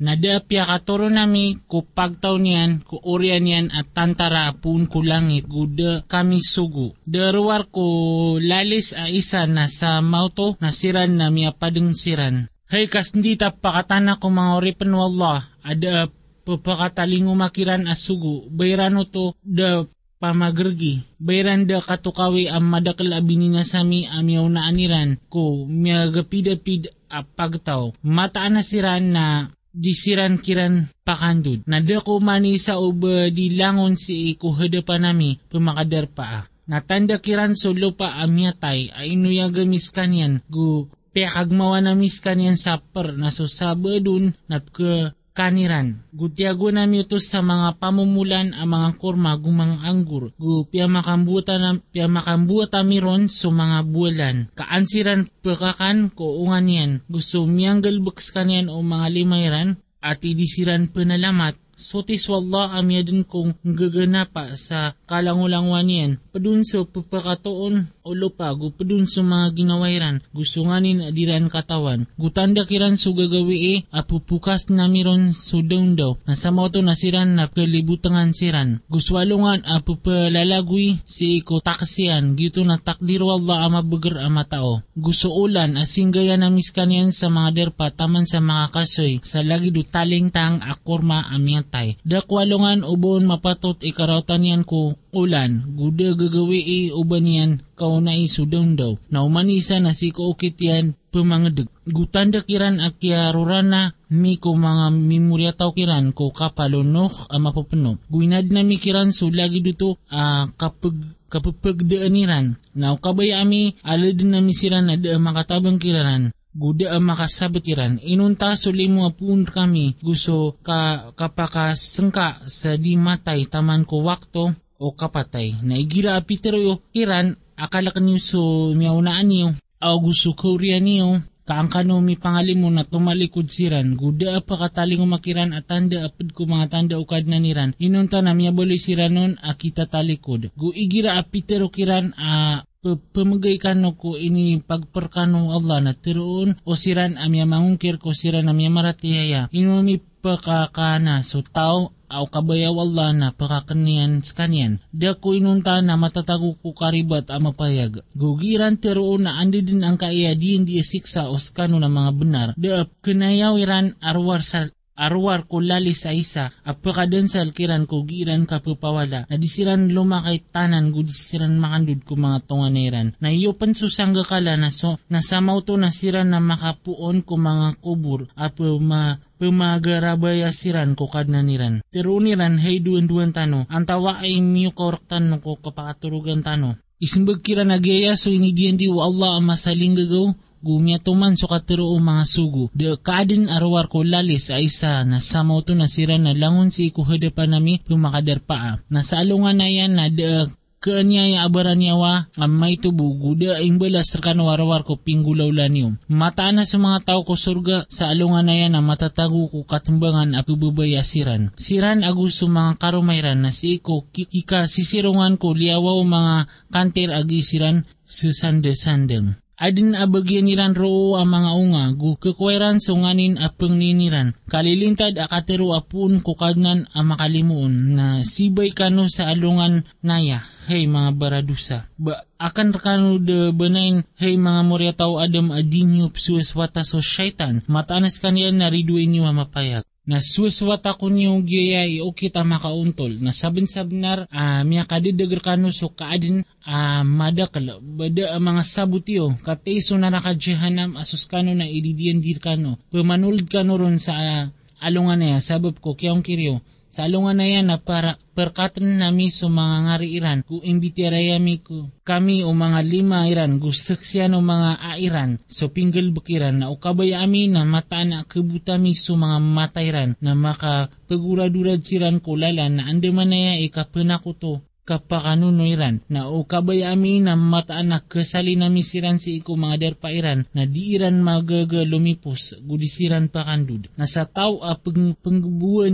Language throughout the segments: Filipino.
Nada pia katuro nami ku pagtaw niyan, ku urian niyan at tantara pun ku langit, guda kami sugu. Daruar ko lalis a isa na sa mauto na siran na miapadeng siran. Hey kas hindi ta pakatana ko mga oripan wallah, ada papakatalingo makiran asugu, bayrano to da pamagergi. Bayran da katukawi ang madakal abini na sami amyaw na aniran ko miyagapidapid a pagtaw. Mataan na siran na disiran kiran pakandud. Nadako mani sa uba di langon si iku hadapan nami pumakadar pa. Natanda kiran so lupa amyatay ay inuyagamis kanyan gu pekagmawa namis kanyan saper na susaba dun nat ke kaniran. Gutiago nami utos sa mga pamumulan ang mga kurma gumang anggur. Gu pia makambuta na pia makambuta miron so mga bulan. Kaansiran pekakan ko ungan yan. Gusto miyanggal buks kanyan o mga limayran at idisiran penalamat Sotis wallah amyadin kong gaganapa sa kalangulangwan yan. Padun sa pagpakatoon o lupago, padun sa mga ginawairan, gusto nganin adiran katawan. Gutanda kiran so gagawi e, apupukas na miron daun daw. Nasa moto na siran na kalibutangan siran. Gusto alungan apupalalagwi si iko taksiyan, gito na takdir wallah ama bagar ama tao. Gusto ulan asing gaya na miskanian sa mga derpa taman sa mga kasoy, sa lagi do taling tang akorma amyat patay. Dakwalungan ubon mapatot ikarautan yan ko ulan, guda gagawi uban yan kau na isudong daw. Naumanisa na si kaukit yan pumangadag. Gutanda kiran akya rurana mi ko mga memorya tau kiran ko kapalunok ama papuno. Guinad na mi kiran so lagi dito uh, kapag kapagpagdaaniran. Now kabay ami alad na misiran na da makatabang kiraran guda ang makasabatiran. Inunta sulimo apun kami gusto ka kapakasengka sa di matay taman ko wakto o kapatay. Naigira apitero yo kiran akala kanyo so miyaunaan niyo o gusto korea niyo kaangkano mi pangalimo na tumalikod siran, guda pa kataling umakiran at tanda apid ko mga tanda ukad na niran, inunta na miyaboli siranon akita talikod. Gu igira apitero kiran a pamagay kano ko ini pagperkano Allah na tiroon o siran amya mangungkir ko siran amya maratiyaya inumi pakakana so tao aw kabayaw Allah na pakakanian skanyan. Da ko inunta na matatago ko karibat ang mapayag. Gugiran tiroon na andi din ang kaya di hindi siksa o skano na mga benar. Da kinayaw iran arwar sa arwar ko lali sa isa, apakadan sa alkiran ko giran kapupawala, na disiran lumakay tanan ko disiran makandud ko mga tunganiran. Na iyo pan susangga kala na so, nasamaw to nasiran na makapuon ko mga kubur, apo ma pumagarabaya siran ko kadnaniran. Pero niran hey duwan duwan tano, ang tawa ay miyo kauraktan no ko kapakaturugan tano. Isimbag kira nagyaya so inidiyan di wa Allah ang masaling gagaw, gumiatuman so katiro o mga sugo. De kadin arwar ko lalis ay isa na sa moto na sira na langon si ikuhada pa nami pumakadarpaa. Nasa alungan na yan na de kanya abaran yawa ang may tubo guda ing balas terkan warawar ko pinggulaw lanium. Mataan na sa mga tao ko surga sa alungan na yan na matatago ko katumbangan at ubabaya siran. Siran mga karumayran na si ko kika sisirungan ko liawaw mga kanter agisiran susande-sandem. Adin abagyan niran ro ang mga unga, gu kekweran sunganin apeng niniran. Kalilintad akatero apun kukadnan ang makalimuon na sibay kano sa alungan naya, hey mga baradusa. Ba, akan kano de benain, hey mga moryataw adam adinyo psues wata so syaitan, matanas kanyan nariduin nyo mapayag na suswata ko niyo gaya o kita makauntol. Na sabin sabnar uh, miya kadidagar kano so kaadin uh, madakal. Bada uh, mga sabutiyo kateiso na nakadyahanam asus kano na ididiyan dir kano pamanulid kano ron sa uh, alungan na sabab ko kiyong kiryo sa alungan na yan na para perkatan nami so mga ngari iran. Ku imbitirayami ko kami o mga lima iran. Gusaksyan o mga airan so pinggel bukiran na ukabay ami na mata na kebutami so mga matairan na maka pagurad-urad siran ko lalan na andaman na ya ikapanako to kapakanunoiran na o kabay ami na mataan na kasali na misiran si iko mga derpairan na di iran magaga lumipos gudisiran pa kandud na sa tao a peng,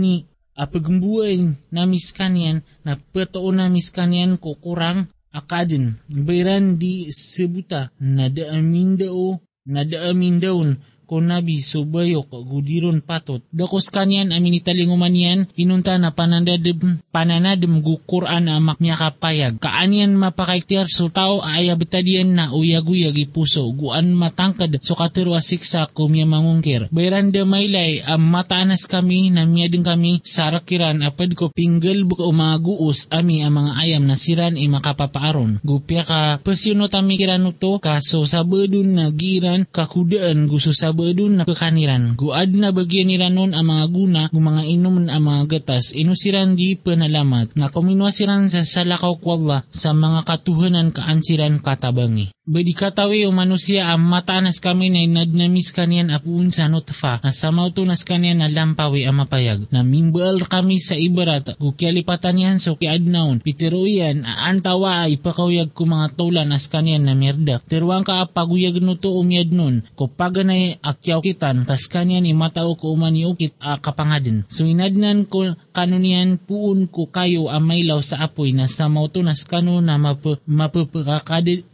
ni apagmbuay namis kanyan na petoo namis kanyan ko kurang akadin. Bayran di sebuta. Na daamin dao na daamin daon ko nabi subayok gudiron patot. Dakos kanyan amin italinguman yan inunta na pananadem, pananadem gu Quran amak niya kapayag. Kaanyan mapakaiktiar so tao ay abitadian na uyag-uyag ipuso guan matangkad so katirwa siksa kumya mangungkir. Bayran maylay am mataanas kami na miya din kami sarakiran apad ko pinggel buka umaguus ami ang mga ayam na siran i makapapaaron. Gupya ka pasyono tami kiran to kaso sabadun na giran kakudaan gusto sabadun na kakaniran. Guad na bagyan niranon ang mga guna gu mga inuman ang mga gatas inusiran di panalamat nga kuminwasiran sa salakaw kwalla sa mga katuhanan kaansiran katabangi. Badi katawi o manusia ang matanas kami na inadnamis kanyan apuun sa notfa na samaw to nas kanyan na lampawi ang mapayag. Na mimbal kami sa ibarat kukyalipatan yan so kiadnaon pitiruyan aantawa ay pakawyag ko mga tulan as kanyan na merdak tiruang ka paguyag no to umyad nun ko paganay akyaw kitan kas kanyan imatao ko umani ukit a kapangadin. So inadnan ko kanunian puun ko kayo ang maylaw sa apoy na samaw to nas kano na map, mapapakakadid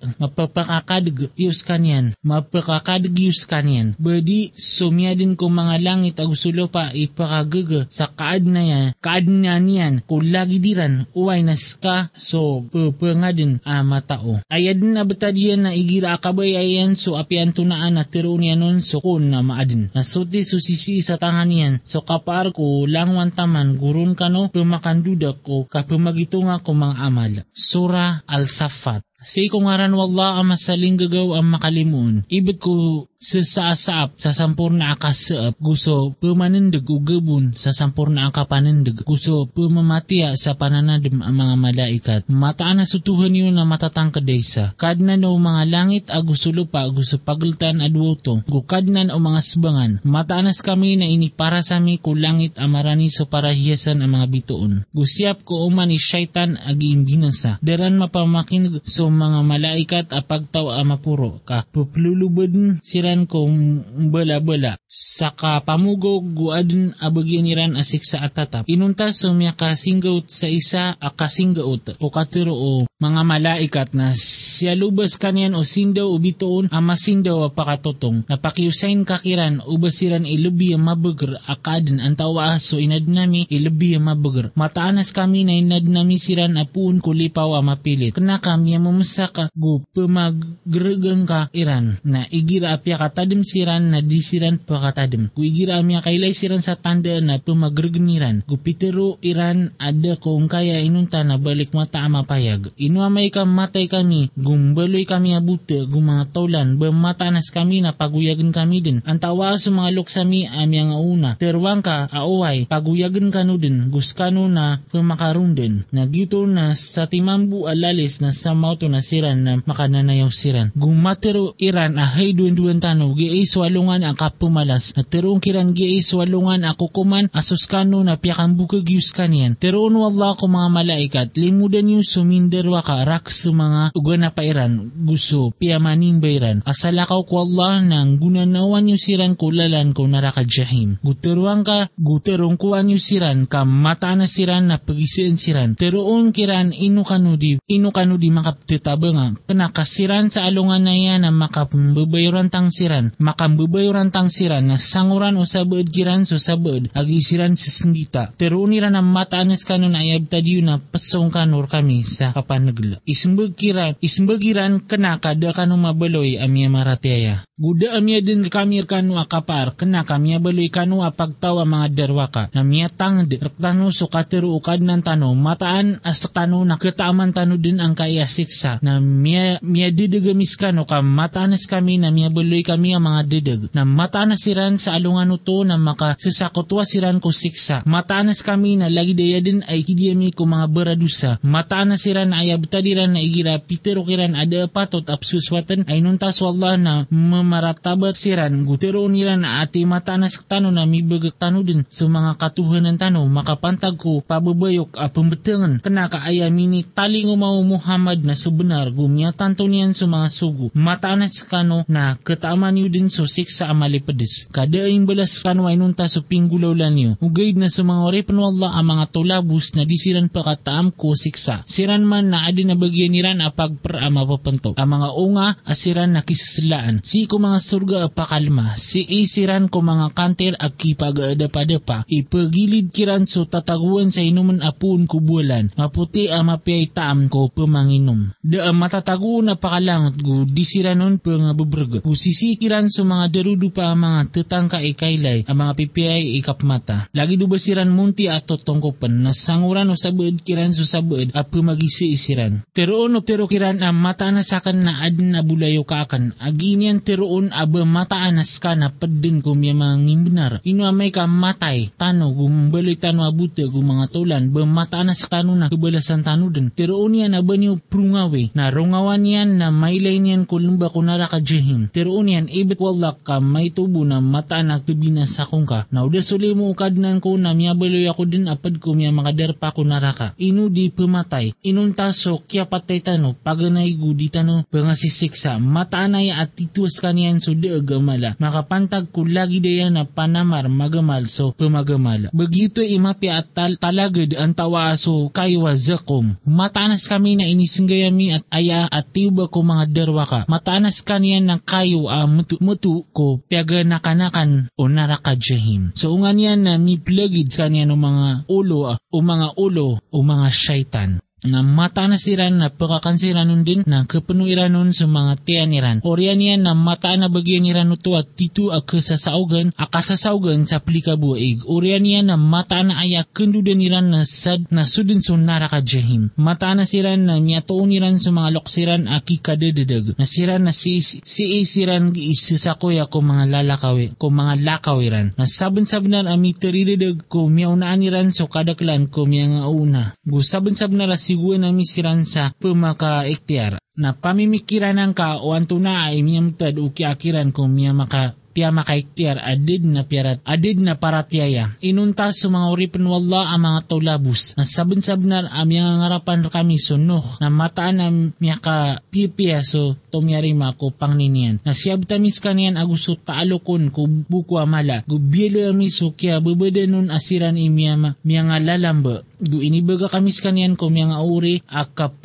mapapakakadag yus kanyan mapakakadag yus kanyan. Badi sumya din ko mga langit ag sulo pa ipakagaga sa kaad na yan kaad na niyan. Kung lagi diran uway nas ka so pupanga din a matao. Ayad na batadiyan na igira akabay ayan so apian tunaan na tiro niya nun so kun na maadin. Nasuti susisi sa tangan niyan. So kapar ko langwan taman gurun kano pumakanduda ko kapumagitunga ko mga amal. Sura Al-Safat Sa ikong ngaran wala ang masaling gagaw ang makalimun. Ibig ko sa saasap sa sampur na akasaap gusto pumanindig o gabun sa sampur na akapanindig gusto pumamatiya sa pananadem ang mga malaikat. Mataan na sutuhan yun na matatangkad sa. Kadnan o mga langit a gusto lupa gusto pagltan adwoto. Gukadnan o mga sbangan. Mataanas kami na ini para sa mi ko langit amarani so para hiyasan ang mga bituon. Gusyap ko uman ni syaitan agi imbinasa. Deran mapamakinig so mga malaikat apagtaw a mapuro ka. Puplulubod siran kong bala-bala. Saka pamugog guadun abagyaniran asik sa atatap. Inunta sumya kasinggaut sa isa akasinggaut o katuro o mga malaikat na siya lubas kanyan o sindaw o bitoon ama sindaw a pakatotong. Napakiusain kakiran o basiran ilubi ang mabagar akadan ang tawa so inad nami ilubi ang mabagar. Mataanas kami na inad nami siran apuun kulipaw a mapilit. Kena kami mamasa ka gu pumagregang ka iran na igira apya katadim siran na disiran pa katadim. Gu igira amya kailay siran sa tanda na pumagregniran. Gu pitero iran ada kung kaya inunta na balik mata amapayag. Inuamay ka matay kami, gumbaloy kami abuta, gumanga taulan, bamatanas kami na paguyagan kami din. Ang tawa sa mga luksami ami ang una. Terwang ka, aaway, paguyagan kanu din, guskano na pumakarunden. Nagyuto na sa timambu alalis na sa mauto na siran na makananayaw siran. Gumatero iran ahay duwan-duwan tano, giay swalungan ang kapumalas. Na terong kiran giay swalungan ako kuman asuskano na piyakang bukag yus kanian. Teroon wala ko mga malaikat, limudan yung suminderwa ka rak sa mga uga na pairan, gusto piyamanin bayran. Asalakaw ko Allah nang gunanawan yung siran ko lalan ko naraka jahim. Guteruang ka, guterong kuan yung siran ka na siran na pagisian siran. Teroon kiran inu kanudi, inu kanudi makaptitabang kasiran sa alungan na yan na makapambabayran tang siran, makambabayran tang siran na sanguran o sabad kiran so sabad, agisiran sa sindita. Teroon nira na mataanas kanon ayab tadiyo na pasong kanor kami sa kapanagla. Ismbagiran, ismbagiran kena kada kanu mabaloy amya maratiaya. Guda amya din kami kanu akapar, kena kami baloy kanu apagtawa mga derwaka. Namya tang direktano so katero ukad ng tano, mataan as tano na kataaman tano din ang kaya siksa. Na miya, miya didegamis kanu ka mataanas kami na miya kami ang mga dideg. Na mataanas siran sa alungan to na maka susakotwa siran ko siksa. Mataanas kami na lagi daya din ay kidiyami ko mga beradusa. Mataanas siran na ayab tadiran na igira pitero kiran ada patot apsuswatan ay nuntas wallah na mamaratabat siran gutero niran na ati mataanas tano na mibagak tano din sa mga katuhanan tano makapantag ko pababayok a pembetengan kena ka ayamini tali ngumao Muhammad na subenar gumya tanto niyan sa mga sugo mataanas kano na kataman yu din so siksa amalipedes kada yung balas kano ay nunta so pinggulaw lan yu ugaid na sa mga orepan wallah ang mga tulabus na disiran pa kataam ko siksa. Siran man na adi na bagyan niran apag per ama papanto ang mga unga asiran na kisaslaan si ko mga surga pakalma, si isiran ko mga kanter ag kipag-adapa-dapa, ipagilid kiran so tataguan sa inuman apun ko bulan, maputi a mapiyay taam ko pamanginom. Da ang matatago na pakalangot go, disiranon pa nga bubrag. Usisikiran so mga darudu pa ang mga tetangka ikaylay, ang mga pipiyay ikapmata. Lagi dubasiran munti ato tongkopan, na sanguran o sabad kiran so sabad, a pumagisi isiran. Teroon o tero kiran ang mata na sakan na adin na bulayo kakan, aginian teroon aba mataanas ka na padin ko miya mga ngimbenar. Ino may ka matay, tano gumbaloy tano abuta gu mga tulan, ba mataanas tano na kabalasan tano din. Teroon yan aba niyo prungawe, na rungawan yan na mailay niyan kulumba kunara ka jehim. Teroon yan ibit wala ka may tubo na mata na tubina sa kong ka. Na uda suli mo ukadnan ko na miya baloy ako din apad ko miya makaderpa kunara ka. Ino di pumatay, inuntaso kya patay tano, paganay gudi tano, nga sisiksa, mataanay at tituas kaniyan so de agamala. Makapantag ko lagi daya na panamar magamal so pumagamal. Bagito imapi at tal talagad ang tawa so kayo zakom. Mataanas kami na inisinggayami at aya at tiba ko mga derwa ka. Mataanas kaniyan ng kayo a uh, mutu, mutu ko piaga nakanakan o narakadjahim. So ungan yan na mi plugid sa niya ng mga ulo uh, o mga ulo o mga shaitan na mata na siran na pakakansiran din na kapenuiran sa mga tiyan iran. Orian yan na mata na bagyan iran to at tito a kasasaugan a kasasaugan sa plikabuig. Orian yan na mata na aya kendudan iran na sad na sudin sun naraka jahim. Mata na siran na miyatoon iran sa mga loksiran a kikadededag. Na siran na si, si isiran isisakoy ako mga lalakawi ko mga lakawiran. Na saban-sabanan ami teridedag ko miyaunaan iran so kadaklan ko miya nga una. Gusaban-sabanan si siguna misiransa pemaka ikhtiar. Na pamimikiran ang ka o antuna ay miyamtad o kiakiran kung miyamaka pia makaiktiar adid na piarat adid na paratyaya. Inunta sa mga uripan wala ang mga tulabus na sabon-sabnar ang mga ngarapan kami sunuh na mataan na miya ka pipiya so tomyarima ko pangninian. Na siyab tamis kanian aguso taalokon ko buku amala. Gubyelo amiso kya bebedenun asiran imiyama miya nga lalamba. Gu inibaga kamis kanian ko miya nga uri akap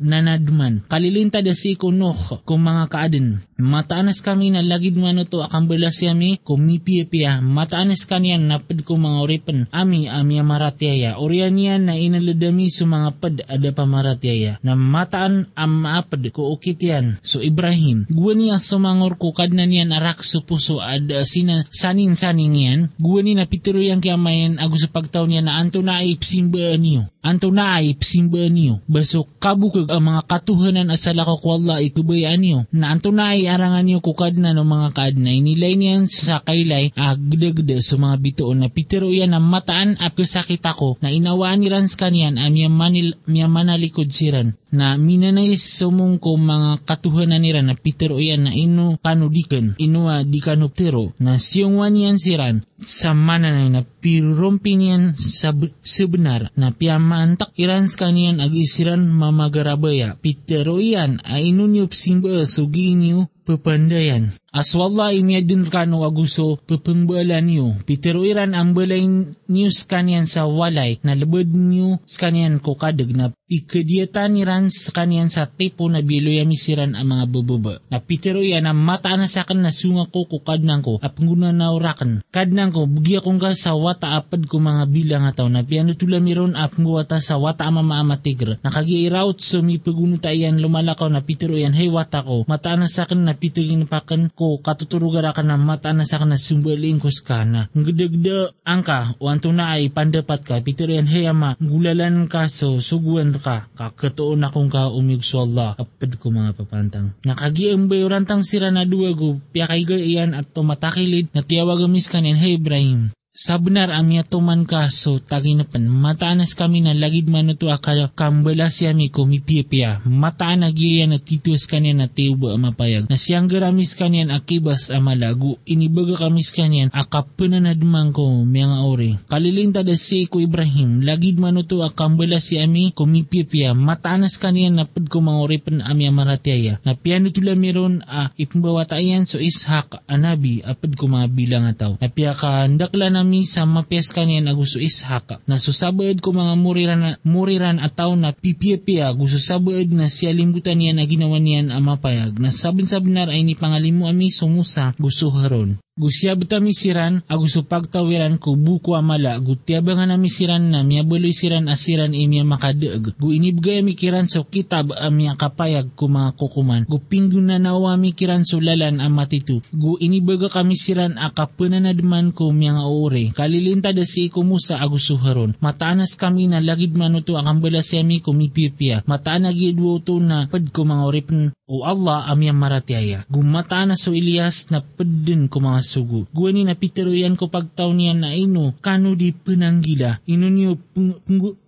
nanadman. Kalilinta da si ikunoh kung mga kaadin. Mataanas kami na lagid man to akang belas yami kumipiya mataanas kanian napad ko mga uripan ami ami maratyaya orian yan na inaladami sa mga pad ada pamaratyaya na mataan am maapad ko ukitian so Ibrahim guwa niya sumangor ko kadna niyan arak sa puso ada sina sanin saning yan guwa ni napitiro yang kiamayan agus sa pagtaw niya na anto na ay psimba niyo. Anto na ay psimba niyo. Baso kabukag ang mga katuhanan asala ko kwalla ikubayaan niyo. Na anto na ay arangan niyo kukad na ng mga kadna inilay niyan sa kailay agdagda sa mga bituon na pitero yan na mataan at kasakit ako na inawaan ni Rans kanyan ang miya, manil, miya manalikod siran na minanay sumong ko mga katuhanan nira na pitero yan na ino kanudikan inuwa di kanuptero na siyong wanian siran sa mananay na pirumpin yan sa sebenar na piyamantak irans kanian ag isiran mamagarabaya pitero yan ay inunyop simba suginyo pepandayan. Aswalla imyadun kano aguso pepengbalan niyo. Pitero iran ang balay niyo skanian sa walay na labad niyo skanian ko kadag na ikadiyatan niran skanian sa tipo na biloyami siran ang mga bubaba. Na pitero yan na mata na sa akin na sunga ko kukadnang ko at panguna na urakan. Kadnang ko bugya kong ka sa wata apad ko mga bilang ataw na piano tula miron ap nguwata sa wata ama ama tigre. Nakagiiraut so mi pagunuta yan lumalakaw na pitero yan hey wata ko. Mata na sa akin na pitagin pakan ko katutulugara ka na mata na sa kana sumbaling ko skana. Ngedegde angka o anto na ay pandapat ka pitero yan hey ama gulalan ka so suguan ka kakatuon akong ka umig so Allah apad ko mga papantang. Nakagiang bayorantang sira na duwago piya kay iyan at tumatakilid na tiyawag amis kanin hey Ibrahim. Sa benar ami atuman ka so taginapan mataanas kami na lagid man ito akala kambala siya mi kumipipia mataan agiya na titus kanyan na tiuba mapayag. Na siyang garamis kanyan akibas amalagu inibaga kamis kanyan akapananadman ko mga ori kalilinta da si ko Ibrahim lagid man ito akambala si ami kumipipia mataanas kanyan na pad ko mga ori pan ami amaratyaya na piano tula meron a ipambawatayan so ishak anabi apad ko mga bilang ataw. Na piya ka ndakla na ami sa mapias kanian agusto ishaka. Na susabad ko mga muriran, muriran ataw na pipiya gusto sabad na siya limbutan niya na ginawa niyan ang mapayag. Na sabon-sabinar ay ni pangalimu ami sumusa gusto haron. Gusya beta misiran, agusto pagtawiran ko buku amala, gutiaba nga na misiran na miabaloy siran asiran imya makadeeg. Gu inibgay mikiran so kitab amya kapayag ko mga kukuman. Gu pinggo na nawa mikiran so lalan ang matitu. Gu inibaga kami siran akapananadman ko miya nga ore. Kalilinta da si ikumusa agusto haron. Mataanas kami na lagid manuto ang ambala siyami kumipipia. Mataan na gidwo to na pad ko mga oripin o Allah amyang maratiaya. Gumataan na so Elias na pedin ko mga sugo. Guwani na piteroyan ko pagtaw niya na ino, kano di penanggila. Ino niyo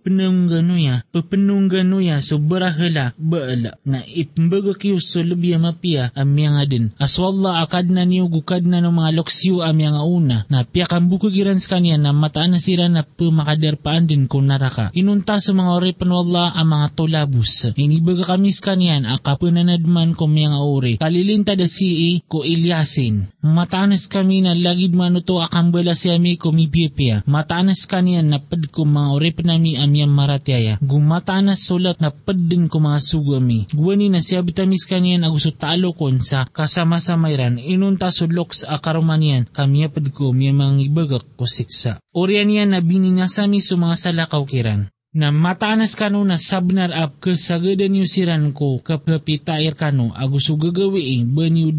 pepenunggano ya, so berahala, baala. Na so lebih mapia amyang adin. Aswalla akad na niyo gukad na no mga loksyo amyang una. Na piyakan bukagiran sa kanya na mataan na sira na pumakaderpaan din kung naraka. Inunta sa mga oripan wala ang mga tulabus. Inibaga kami sa kanyan akapunanad man ko mga ori. Kalilinta da si ko ilyasin. Matanas kami na lagid manuto akang bala si ami ko mipipia. Matanas kaniyan na pad ko mga ori nami amiyang maratiaya. Gumatanas sulat na pad din ko mga sugami. Guwani na siya bitamis kaniyan agusto talo kon sa kasama sa mayran. Inunta sulok sa akarumanian kami pad ko miya mga ibagak ko siksa. Orian yan na bininasami sa mga salakaw kiran na mataanas kano na sabnar ap kasagadan yu siran ko kapapitair kano agusto gagawi banyu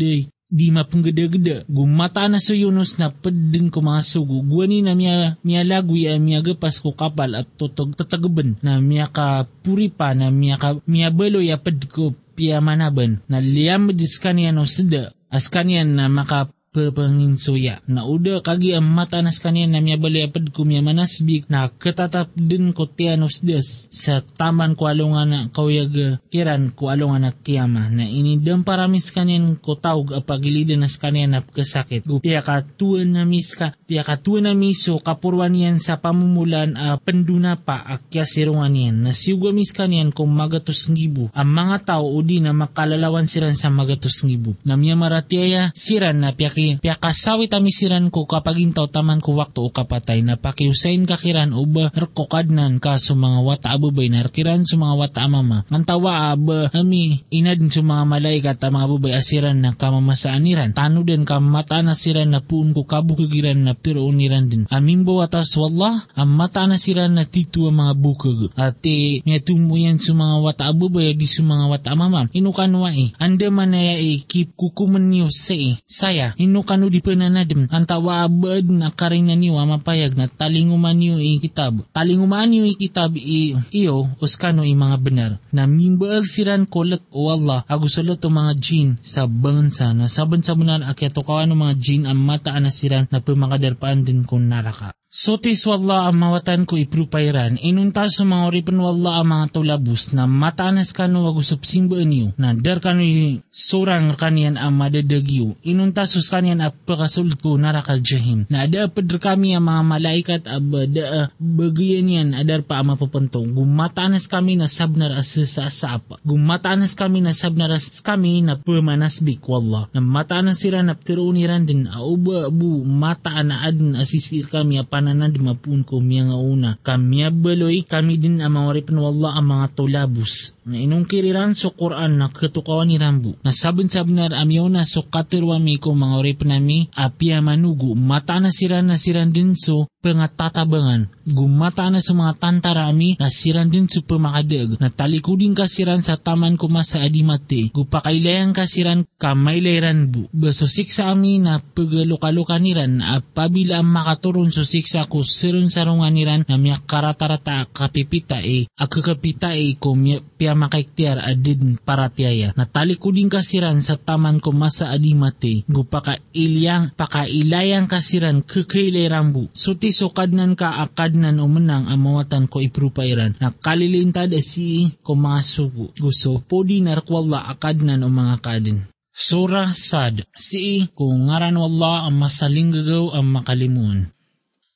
di mapanggada-gada gumata na so Yunus na pedin ko mga sugo guwani na miya, miya lagwi ay miya gapas ko kapal at tutog tatagaban na miya ka puri pa na miya ka miya baloy apad ko piya manaban na liyam dis kaniya no sada as kaniya na maka pepenginsuya. Na uda kagi ang matanas kaniya na miya baliapad ko miya manasbik na katatap din ko tianos des sa taman ko alungan na kauyag kiran ko alungan na kiyama na inidam paramis kaniyan ko tawag apagilidan nas kaniya na kasakit. Piya ka tuwan na mis ka, piya ka tuwan na miso kapurwan yan sa pamumulan a uh, penduna pa akya sirungan yan na siuga mis kaniyan kung magatos ngibu. Ang mga tao udi na makalalawan siran sa magatos ngibu. Na miya maratiaya siran na piya paki piakasawi tamisiran ko kapag intaw taman ko wakto o kapatay na pakiusain kakiran o ba rkokadnan ka sa mga wata abubay na rakiran sa wata amama. Ngantawa aba ami inad sa mga malaikat ang mga abubay asiran na kamamasaaniran. Tano din ka mata na puun ko kabukagiran na pirooniran din. Amin ba watas wallah ang mata na siran na titu ang mga bukag. At eh, may tumuyan sa wata abubay di sa mga wata amama. Inukanwa eh. Anda man na eh, kip kukuman niyo sa eh. Saya, kanu di pananadem antawa abad na karing na niyo mapayag na talinguman niyo i kitab. Talinguman niyo i kitab i iyo uskano i mga benar. Na mimbaal siran kolek o Allah agusalot o mga jin sa bansa na saban sa benar akyato kawan mga jin ang mata anasiran na pumakadarpaan din kung naraka Sotis wala ang mawatan ko iprupayran, inunta sa mga oripan wala ang mga tulabus na matanas kano wagusup simbaan niyo, na dar kano surang kanian ang madadagyo, inunta sus kanian ang pakasulid ko narakal jahim, na ada padr kami ang mga malaikat abada uh, bagayan yan adar pa ang mapapantong, gumatanas kami na sabnar as sa asapa, gumatanas kami na sabnar as kami na pumanasbik wala, na matanas sira na ptirooniran din, auba abu mataan na adin asisir kami apa pananad mapun ko miya nga una. Kamya baloy kami din mga ripan wala ang mga tulabus. Na inong kiriran so Quran na katukawan ni Rambu. Na sabon-sabon na amyaw na so katirwa mi ko mga ripan nami apia manugo. Mata na sira na siran din so pangatabangan. Gumata na sa mga tantarami na siran din sa pamakadag. Na talikuding kasiran sa taman ko sa adimate. Gupakailayan kasiran kamaylayran bu. Basusik sa amin na pagalukalukaniran at pabila ang makaturon susik sa ko sirun sarungan niran na miya karatarata kapipita e agkakapita e ko miya piya makaiktiar adin paratiaya na talikuding kasiran sa taman ko masa adimate gupaka ilyang pakailayang kasiran kakailirambu suti sukadnan ka akadnan umenang amawatan ko iprupairan na kalilintad si ko mga sugo gusto podi narkwalla akadnan o mga kadin Surah Sad, si kung ngaran wala ang masaling gagaw ang makalimun.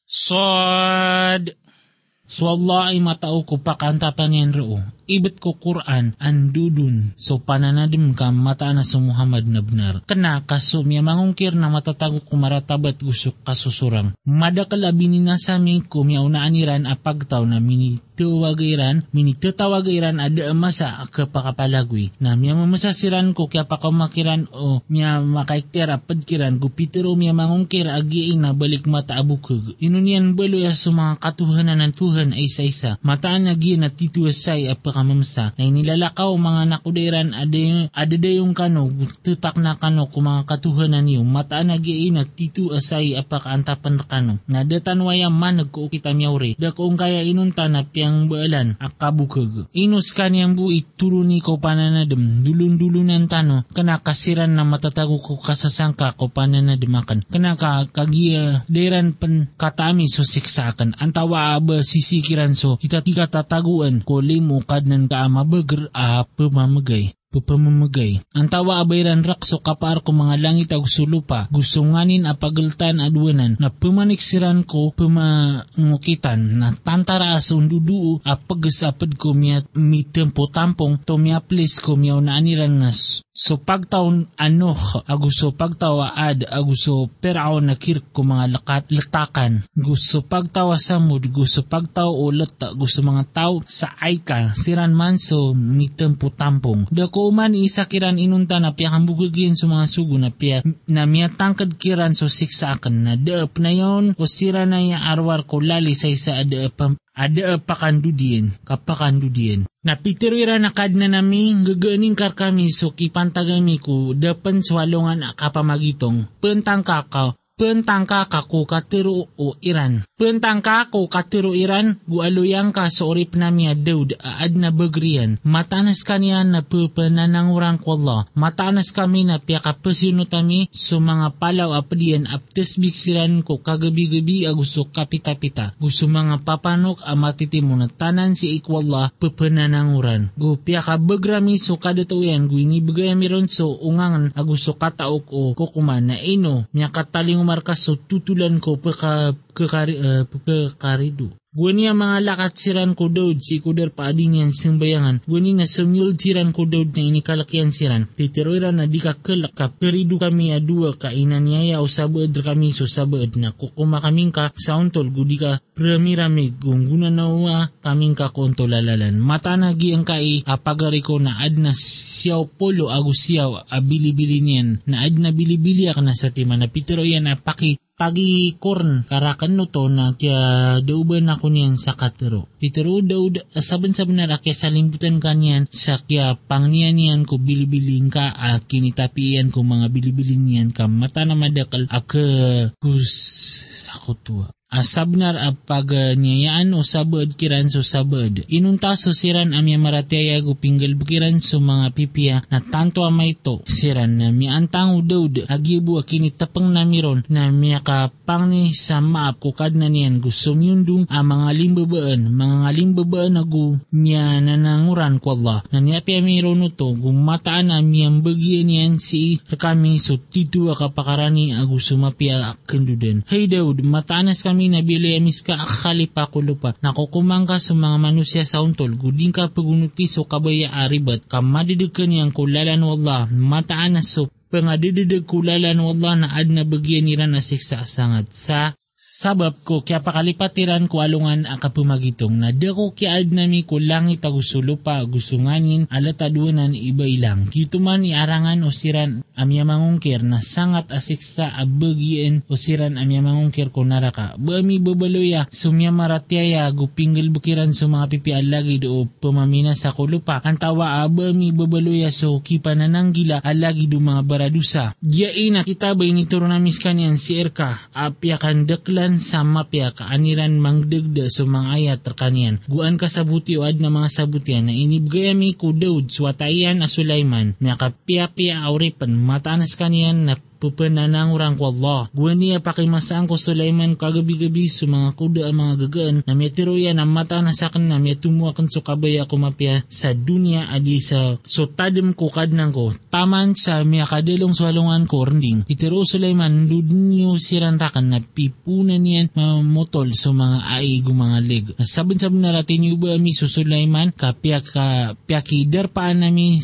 Sad. So Allah ay matao ko pakantapan yan ro. Ibet ko Quran andudun so pananadim ka mata na sa Muhammad na benar. Kena kaso miya mangungkir na matatago ko maratabat gusok kasusurang. Madakal abini na sa ko miya unaaniran apagtaw na mini tuwagairan, mini tutawagairan ada emasa kapakapalagwi. Na miya mamasasiran ko kaya pakamakiran o miya makaikter apadkiran gupitero miya mangungkir agiin na balik mata abukag. Inunian balo ya sa mga katuhanan ng Tuhan ay isa-isa. Mataan na na tituasay apakamamsa. Na inilalakaw mga nakudairan ada, ada dayong kano, tutak na kano mga katuhanan niyo. Mataan na na tituasay apakaantapan na kano. Na datanwaya man nagkuo kita miyawri. Dakong kaya inunta na piyang baalan akabukag. Inus kaniyang buit turuni ko pananadem. Dulun-dulunan tano. Kana kasiran na matatago ko kasasangka ko pananademakan. Kana ka kagia deran pen katami so siksakan. Antawa aba sisikiran so kita tiga tataguan ko limo kadnan ka mabager a pamamagay pupamamagay. Ang tawa abayran rakso kapar ko mga langit ag sulupa, gusto nganin apagaltan adwanan, na pumaniksiran ko pumangukitan, na tantara as undudu apagasapad ko miya mi tempo tampong to miya please ko miya naaniran nas So pagtaon ano agusto pagtawa ad agusto perao na kirk ko mga lakat latakan. Gusto pagtawa samud gusto pagtaw o lata gusto mga tao sa aika. Siran man so mitempo tampong. Dako man isa kiran inunta na piya hambugagin sa mga sugo na piya na miya tangkad kiran so siksa akan na deep na yon o sira na ya arwar ko lali sa isa deep ada pakandudian, kapakandudian. Napitiruira na kad na nami, gaganing kar kami so kipantagami ko, dapan swalongan kapamagitong, pentang kakao, pentang kako katiro o Iran. Pentang kako katiro Iran, gualuyang ka sa orip nami Daud aad na bagrian. Matanas kaniya na pupananangurang ko Allah. Matanas kami na piyaka pasino tami so mga palaw apadian aptes biksiran ko kagabi-gabi agusto kapita-pita. Gusto mga papanok amatitimo na tanan si ikwallah pupanananguran. Gu piyaka bagrami so kadatuyan gu inibigay ron so ungangan agusto kataok o kukuman na ino niya kataling umarkas so tutulan ko peka kekari, uh, kekarido. Gwani ang mga lakat siran ko daud si kuder paading yan simbayangan. Gwani na sumyul siran ko daud na inikalakian siran. Piteroira na di ka kelak ka peridu kami adua ka inanyaya o sabaad kami so sabaad na kukuma kaming ka sa untol gudi ka pramirami gungguna na uwa kaming ka kontolalalan. Mata na gi ang kai apagari ko na ad na siyaw polo agus siyaw abilibili niyan na ad na bilibili ak na sa tima na pitero yan na paki pagi korn karakan no to na kya dauban ako niyan sa katero. Pitero daw saban-saban na kya salimbutan kanyan sa kya pangniyan niyan ko bilibiling ka a kinitapian ko mga bilibiling niyan ka mata na madakal aka kus sakutwa. Asabnar a pagniyayaan o sabad kiran so sabad. Inunta so siran amya marataya go pinggal bukiran so mga pipiya na tanto amay to. Siran na mi antang udawd agibu akini tapang namiron na miya ka pang ni sa maap ko kad na niyan gusto myundong a mga limbabaan mga limbabaan na gu miya nananguran ko Allah. Na niya piya mayroon to gumataan na miyang bagyan niyan si kami so titu akapakarani agu sumapia kenduden. Hey Daud, mataanas kami kami nabili amis ka akali pa. Nakukumang ka sa mga manusya sa untol. Guding ka pagunuti so kabaya aribat. Kamadidikan niyang kulalan wallah. Mataan na so pangadididig kulalan wallah na ad na bagyan nila na siksa sangat sa Sabab ko kaya pakalipatiran ko alungan ang kapumagitong na dako kaya ad nami ko langit lupa gusunganin alataduanan iba ilang. Kito man iarangan o siran amya na sangat asiksa abagien o siran amya mangungkir ko naraka. Bami babaloya sumya maratyaya gupinggal bukiran sa mga pipi alagi do pamamina sa kulupa. Antawa abami babaloya so kipanananggila alagi do mga baradusa. Giyain na kita ba inituro namis kanyan si Erka apyakan deklan sa mapya kaaniran mangdegda sa mga ayat terkanian. Guan ka o ad na mga sabutian na inibgayami ko Daud swatayan a Sulaiman. May kapia-pia auripan mataanas kanian na pupananang urang ko Allah. Guwan niya pakimasaan ko Sulaiman kagabi-gabi sa mga kuda ang mga gagaan na may tiruyan ang mata na sa akin na may tumuakan sa kabaya ko mapya sa dunya adi sa so tadim ko kadnang ko. Taman sa may kadilong swalungan ko rending. Itiro Sulaiman dudinyo sirantakan na pipunan niyan mamotol sa mga aig mga leg. Nasabin-sabin na ratin yung ba mi Sulaiman kapya ka piyakidar paan nami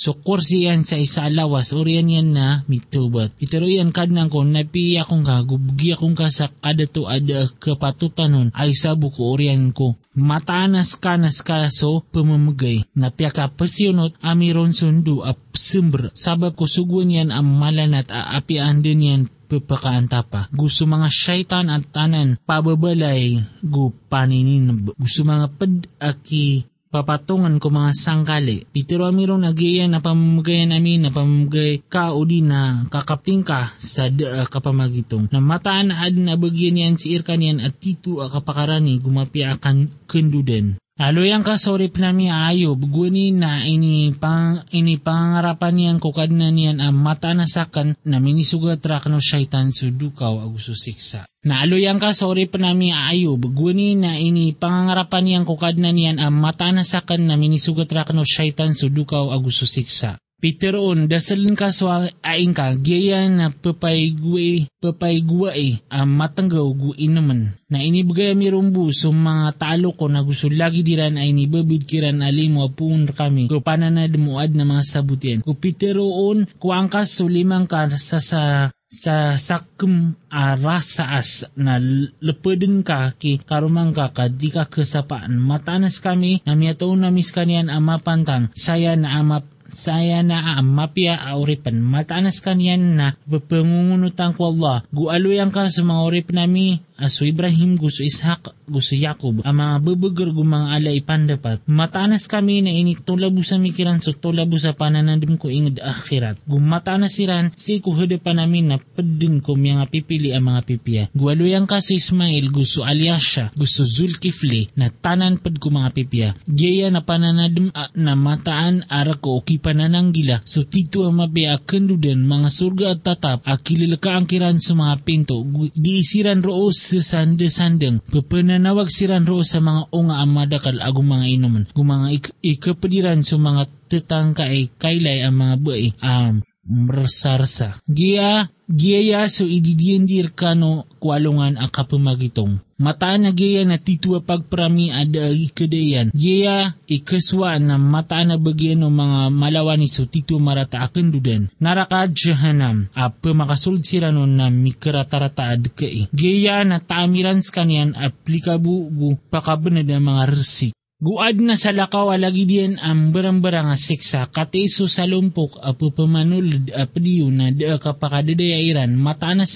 So kursi yan sa isa alawas oriyan yan na mitubat. Itero yan kadnang ko napiya kong ka gubgi akong ka sa kada to ada kapatutanon ay sa buko oriyan ko. Matanas ka nas ka so pamamagay. Napya ka pasyonot amiron sundo ap simbr. Sabab ko suguan yan ang malanat a apian din yan pagpakaanta pa. Gusto mga syaitan at tanan pababalay gu paninin. Gusto mga padaki papatungan ko mga sangkali. Pitiro amiro nagiya na pamamagayan amin na pamamagay ka o di na kakapting ka sa da kapamagitong. Na mataan na ad na bagyan yan si Irkan yan at tito a kapakarani gumapi akan kenduden. Aloyang ka sorry nami ayo buguni na ini pang ini pangarapan niyan ko kadna niyan ang mata na sakan na minisugat rak no syaitan sudukaw aguso siksa. Na aloyang ka sorry nami ayo buguni na ini pangarapan niyan ko kadna niyan ang mata na sakan na minisugat rak no syaitan sudukaw aguso siksa. Piteroon, dasalin ka so aing ka, gaya na papaygwe, papaygwa eh, ang matanggaw gu inaman. Na inibigay mirumbu so mga talo ko na gusto lagi diran ay nibabid kiran alimo apun kami. Kupana na demuad na mga sabutian. Kupiteroon, kuang ka so limang ka sa sa sa sakum arasaas na lepeden ka ki karumang ka ka di ka kesapaan. Matanas kami na miyataw na miskanian ama pantang saya na ama saya na ang mapya auripan matanas kanyan na papangungunutan ko Allah. Gualoyan ka sa mga urip nami aso Ibrahim gusto Ishak gusto Yakob ang mga babagar mga alay pandapat. Matanas kami na inik tulabu sa mikiran so tulabu sa pananadim ko ingad akhirat. Gumatanas siran si kuhadapan namin na pedin ko mga pipili ang mga pipiya gualoyan ka si Ismail gusto Alyasha gusto Zulkifli na tanan pad ko mga pipiya gaya na pananadim na mataan ara ko okay panananggila so tito ang mabiya kendudan mga surga at tatap akililaka ang kiran sa mga pinto. Di isiran roos sa sande-sandeng papananawag siran roos sa mga unga ang madakal agong mga inuman kung mga ik- ikapadiran sa mga tetangka ay kailay ang mga buhay um, mersarsa. Gia, giya so ididiendir kano kwalungan ang kapamagitong. Mata na giya na titua pagprami ada ikedayan. Giya ikaswa na mata na bagyan ng mga malawani so titu marata akan dudan. Naraka jahanam apa makasulod sila no na mikratarata ad kai. Giya na taamiran skanian aplikabu gu pakabanad ang mga resik. Guad na sa lakaw alagi diyan ang barang-barang siksa katiso sa lumpok a pupamanulid a padiyo na da kapakadadayairan mata na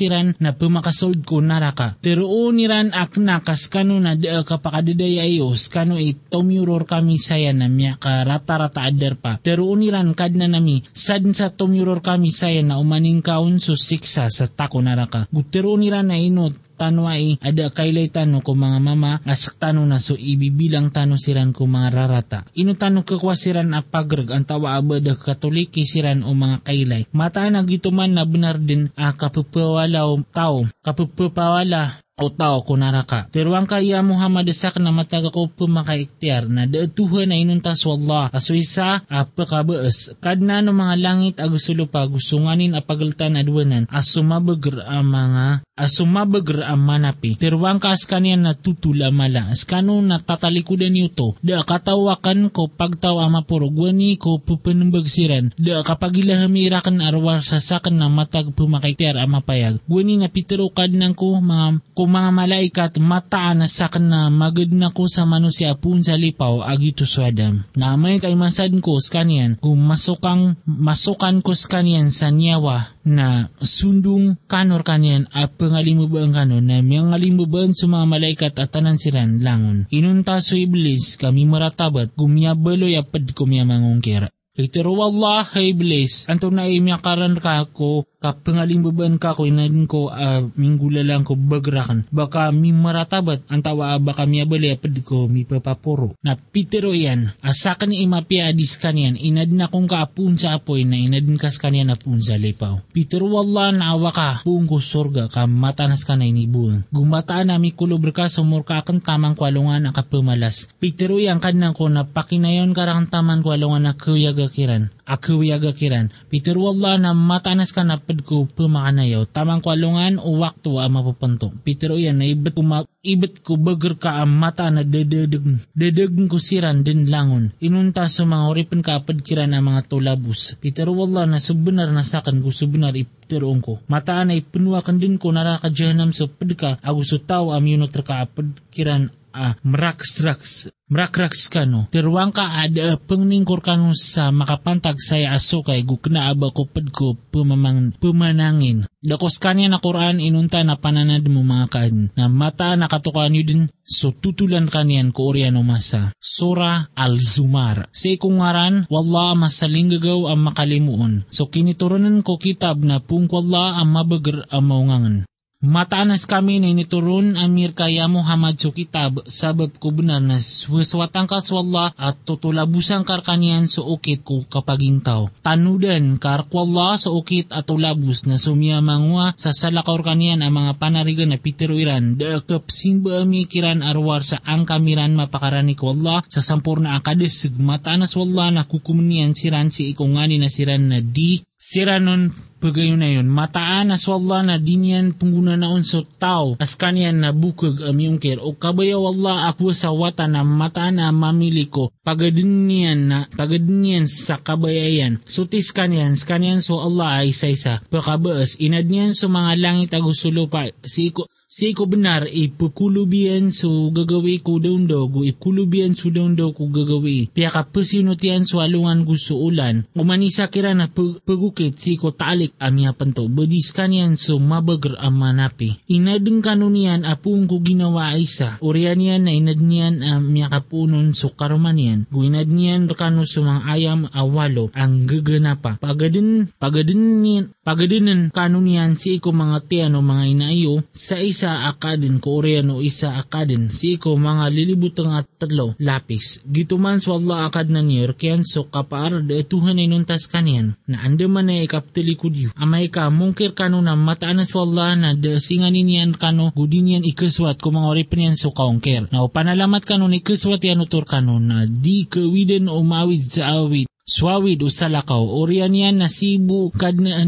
pumakasold ko naraka. Pero uniran ak nakas kano na da kapakadadayayos kano itomuror kami saya na miya ka rata-rata adar pa. Pero uniran kad na nami sad sa tomuror kami saya na umaning kaun so siksa sa tako naraka. Gutero uniran na inot tanwa ay ada kailay tano ko mga mama asak tano na so ibibilang tano siran ko mga rarata. Ino tano kakwa siran apagrag ang tawa abada katoliki siran o mga kailay. Mata na gito man na benar din a kapupawala o tao. Kapupawala o tao kunaraka. Teruang kaya Muhammad sak na mataga ko pumakaiktiyar na daatuhan na inuntas wallah aso isa apakabaas kadna no mga langit agusulo pa gusunganin apagaltan adwanan asumabagr ang mga asumabagr ang manapi. Teruang kas kanyan na tutula mala askano na tatalikudan yuto da katawakan ko pagtaw ama purugwani ko pupanambagsiran da kapagilahamiirakan arwar sa sakan na matag pumakaiktiyar ang mapayag. Gwani na pitero kadnang ko mga kung mga malaikat mataan na sak na magad na ko sa manusia pun sa lipaw agito sa Adam. Na may kay masad ko sa kanyan kung masukang masukan ko sa kanyan sa nyawa na sundung kanor kanyan at pangalimubaan kano na may ngalimubaan sa mga malaikat at tanan siran langon. Inunta so iblis kami maratabat gumyabaloy apad kumya mangungkira. Itiro Allah, Iblis, anto na imyakaran ka ko kapangalimbaban ka ko inadin ko uh, minggula lang ko bagrakan. Baka mi maratabat ang tawa baka mi abali apad ko mi papapuro. Na pitero yan asakan ni imapia adis kanyan inadin akong kaapun sa apoy na inadin kas kanyan apun sa lipaw. Pitero wala na awa ka. Buong ko sorga ka matanas ka na inibuang gumataan na mi kulubr ka sumur ka akan tamang kwalungan ang kapamalas pitero yan kanang ko na pakinayon karang tamang kwalungan na kuyaga kiran akuyaga kiran pitero wala na matanas ka na lapad ko pumakanayaw, tamang kwalungan o wakto ang mapapanto. Pitero yan, na ibet ko, ma, ibet ko bagar ka ang mata na dadadag, dadag ko siran din langon. Inunta sa mga oripan ka apad kiran ang mga tulabus. Pitero wala na subenar na sakan ko subenar ipiteroon ko. Mataan ay pinuwakan din ko narakadyahanam sa padka, agusto tao am yun ka apad kiran ah, mraks-raks mrakraks kano. Tirwang ka ada pengningkor kano sa makapantag saya aso kay gukna aba ko ko pumamang pumanangin. Dakos kanya na Quran inunta na pananad mo mga kan na mata nakatukan nyo din so tutulan kanyan ko oriano masa. Sura Al-Zumar. Sa ikong ngaran, wala masaling gagaw ang makalimuon. So kiniturunan ko kitab na pung wala ang mabagar ang maungangan. Matanas kami na initurun amir kaya Muhammad so kitab sabab ko benar na swaswatang kaswalla at tutulabusang karkanian sa ukit ko kapagintaw. Tanudan karkwalla sa ukit at tulabus na sumiyamangwa sa salakaw kanian ang mga panarigan na pitiruiran da simba ami kiran arwar sa angkamiran mapakarani ko Allah sa sampurna akades matanas walla na kukumnian siran si ikungani na siran na di Siranon pagayon na yun. Mataan as wala na dinyan pungguna na unso tao as kanyan na bukag amyungkir o kabayaw wala ako sa wata na mataan na mamili ko pagadinyan na pagadinyan sa kabayayan. Sutis kanyan kanyan so Allah ay isa-isa. Pakabaas inad niyan so mga langit agusulo si ko Si ko benar ipukulubian so gagawi ko daun daw ko ipukulubian so daun daw ko gagawi. Pia ka pasinutian so alungan gusto ulan. Umanisa kira na pagukit si ko talik amya panto. Badis kanyan so mabagar ang. Inadeng kanunian apung ko ginawa isa. Urian yan na inad niyan amya kapunon so karuman yan. Guinad niyan kano so mga ayam awalo ang gaganapa. Pagadin, pagadin niyan, pagadinan kanunian si ko mga tiano mga inaayo sa isa isa akadin ko Koreano isa akadin si ko mga lilibutang at tatlo lapis. Gituman so Allah akad na niyer kiyan so kapar de tuhan ay nuntas kanyan na anda man ay kaptili kudyo. Amay ka mungkir kano na mataan so Allah na de singanin yan kano gudin yan ikaswat ko mga oripin yan so kaungkir. Na panalamat kano ni ikaswat yan utor kano na di kawiden o mawid sa awid swawid o salakaw orian yan na sibu kad na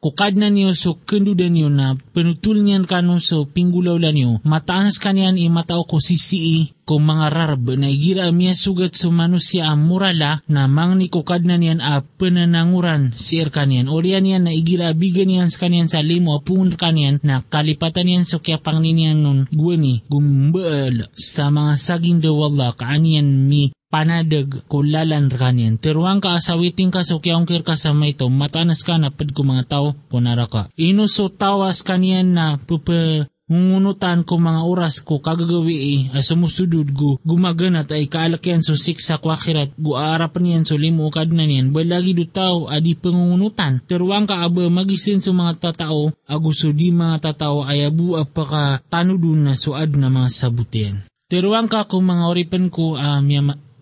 kukad na niyo so kendudan niyo na penutul niyan kano so pinggulaw la niyo, mataanas kanyan i matao ko sisii ko mga rarb na igira miya sugat so manusia murala na mangni kukad na niyan a penananguran si kanyan. Orian niyan na igira abigan niyan sa kanyan sa limo apun kanyan na kalipatan niyan so kya pang niyan nun guwani gumbal sa mga saging dawala kaaniyan mi panadag kulalan kanyan. Tiruang ka asawiting ka so kyaungkir ka sa may to, matanas ka na pad ko mga tao, punara ka. Ino so tawas kanyan na pupa ngungunutan ko mga oras ko kagagawi eh, ay sumusudod ko, gumaganat ay kaalakyan so siksa ko akirat, guarapan niyan so limo kad na niyan, balagi do tao adi pangungunutan. Teruang ka aba magisin so mga tatao, aguso di mga tatao ay apaka tanudun na suad na mga sabutian. Teruang ka kung mga oripan ko uh,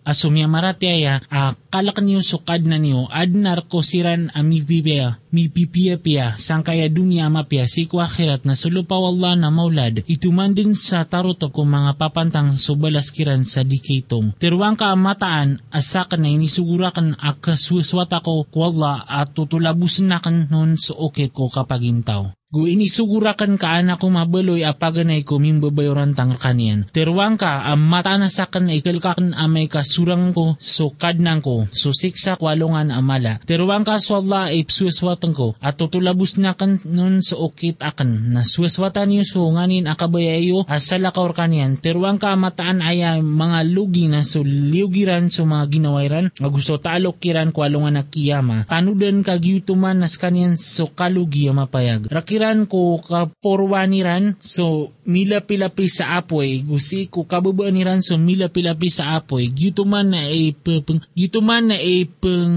asumya maratiaya a kalak niyo sukad na niyo adnar ko siran amipipia mipipia pia sangkaya dunia mapia si akhirat na sulupa wala na maulad ituman din sa tarot ko mga papantang subalas kiran sa dikitong tiruang ka mataan asakan na inisugurakan akaswaswata ko wala at tutulabusin na kan nun sa okit ko kapag intaw. Gu inisugurakan ka anak ko mabaloy apaganay ko mimbabayoran tang kanian. Terwang ka am mata na sakan ikalkakan amay ka surang ko so kadnang ko so siksa kwalungan amala. Terwang ka swalla ipsueswatan ko at tutulabus na kan nun sa okit akan na sueswatan niyo so nganin akabayayo asalakaw kanian. Terwang ka mataan aya mga lugi na so liugiran so mga ginawairan gusto talok kiran kwalungan na kiyama. Kanudan kagyutuman nas kanian so kalugi mapayag. Rakira iran ko kaporwaniran so mila pilapi sa apoy, gusi ko kababaan ni ransom mila pilapi sa apoy, gito man na ay pang, gito man na ay pang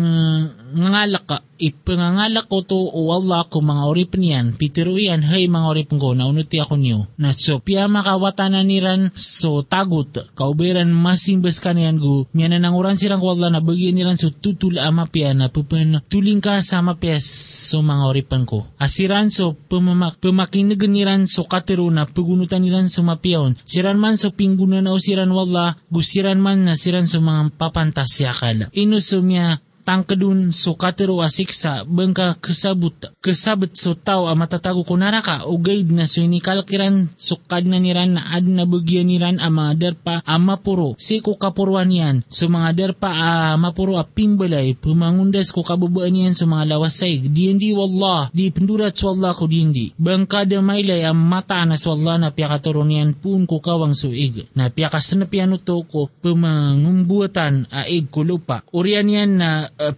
ngalak ka, ipangangalak ko to o Allah ko mga orip niyan, pitiro yan, hay mga orip ko, naunuti ako niyo, na so piya makawatanan niran, so tagot, kauberan masimbas ka niyan go, miya na nanguran sirang ko Allah na bagyan niran so tutula ama piya na pupan tuling ka sa mapiyas so mga oripan ko. Asiran so pamamak, pamakinagan niran so katiro na pagunutan niran so mapiyaon, siran man so pingguna na o siran wala, gusiran man na siran so mga so miya tangkadun so katero asiksa bangka kesabut kesabut so tao a matatago ko naraka o na so inikalkiran so kad na niran na ad na bagyan niran a derpa a mapuro si ko kapurwan yan so mga derpa a mapuro a pimbalay pumangundas ko kababaan yan so mga lawasay di hindi wallah di pendurat so Allah ko di hindi bangka da mailay a mata na so Allah na piyakaturon yan pun ko kawang so ig. Na piyakasanapiano to ko pumangumbuatan a ig ko lupa. Urian yan na uh,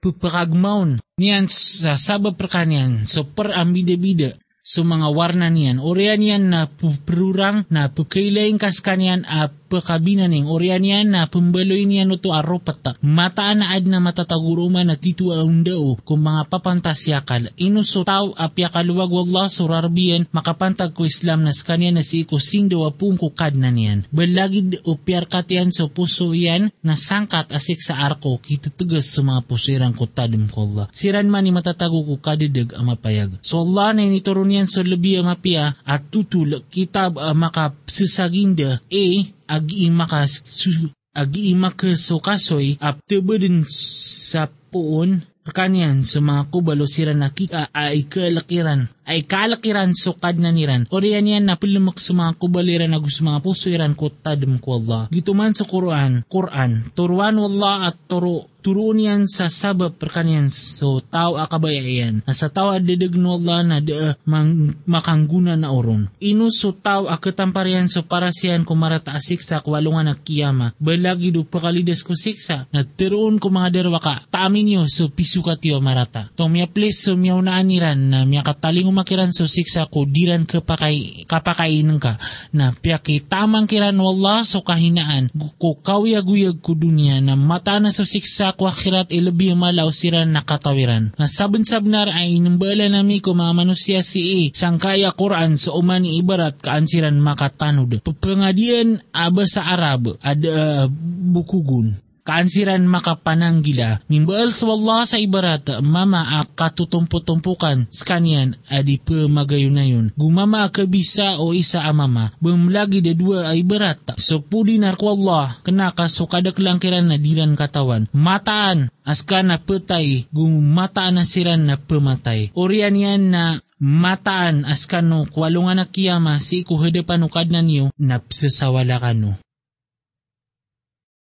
puparagmaon niyan sa sabab perkanian so per ambida-bida so mga warna niyan orian yan na perurang na pukailaing kas kanyan a pakabinan ng orian yan na pembaloy niya no to aropat mataan na ad na matataguruman na titu ang dao kung mga papantasyakal inuso tao apya kaluwag wallah surarbiyan makapantag ko Islam na skanya na si iko sindo apung kukad na niyan. Balagid o piyarkatian so puso yan na sangkat asik sa arko kitutugas sa mga pusirang kutadim ko Allah. Siran man ni matatago ko kadidag ang mapayag so Allah na inituro niyan sa labi ang mapia at tutul kitab uh, makapsisaginda e agi makas su, agi makas so kasoy ap tebeden sa poon kanyan sa mga kubalo sira nakita ay kalakiran ay kalakiran sukad na niran. O riyan yan na pilimak sa mga kubaliran na gusto mga puso iran ko tadam ko Allah. Gito man sa Quran, Quran, turuan wallah at turo turuan yan sa sabab perkanian so tao akabayayan. Na sa tao adidag no Allah na de mang, makangguna na oron. Ino so tao akatamparian so para siyan kumarata asiksa kwalungan na kiyama. Balagi do pakalidas ko siksa na tiroon ko mga derwa ka taamin nyo so pisu ka tiyo marata. To miya please so miya unaaniran na miya kataling umakiran so siksa ko diran kapakay kapakainin ka. Na piyaki tamang kiran wallah so kahinaan. Ko kawiyag-uyag ko dunya na mata na so siksa ko akhirat ilabi malaw siran nakatawiran. Na sabon-sab nar ay inumbala nami ko mga manusia si e sangkaya Quran sa umani ibarat kaansiran makatanud. Pagpangadian aba sa Arab ada uh, bukugun kaansiran makapananggila, mimbaal sa wallah sa ibarat, mama a katutumpo-tumpukan, skanian adi pemagayunayon. Gumama kabisa o isa amama, bumlagi da dua ay ibarat. So pudi Allah, kenaka so kadaklang kiran na diran katawan. Mataan, aska na petay, gumataan na siran na pematay. Orian na mataan askano kwalungan na kiyama si ikuhadapan ukad na niyo napsasawala kano.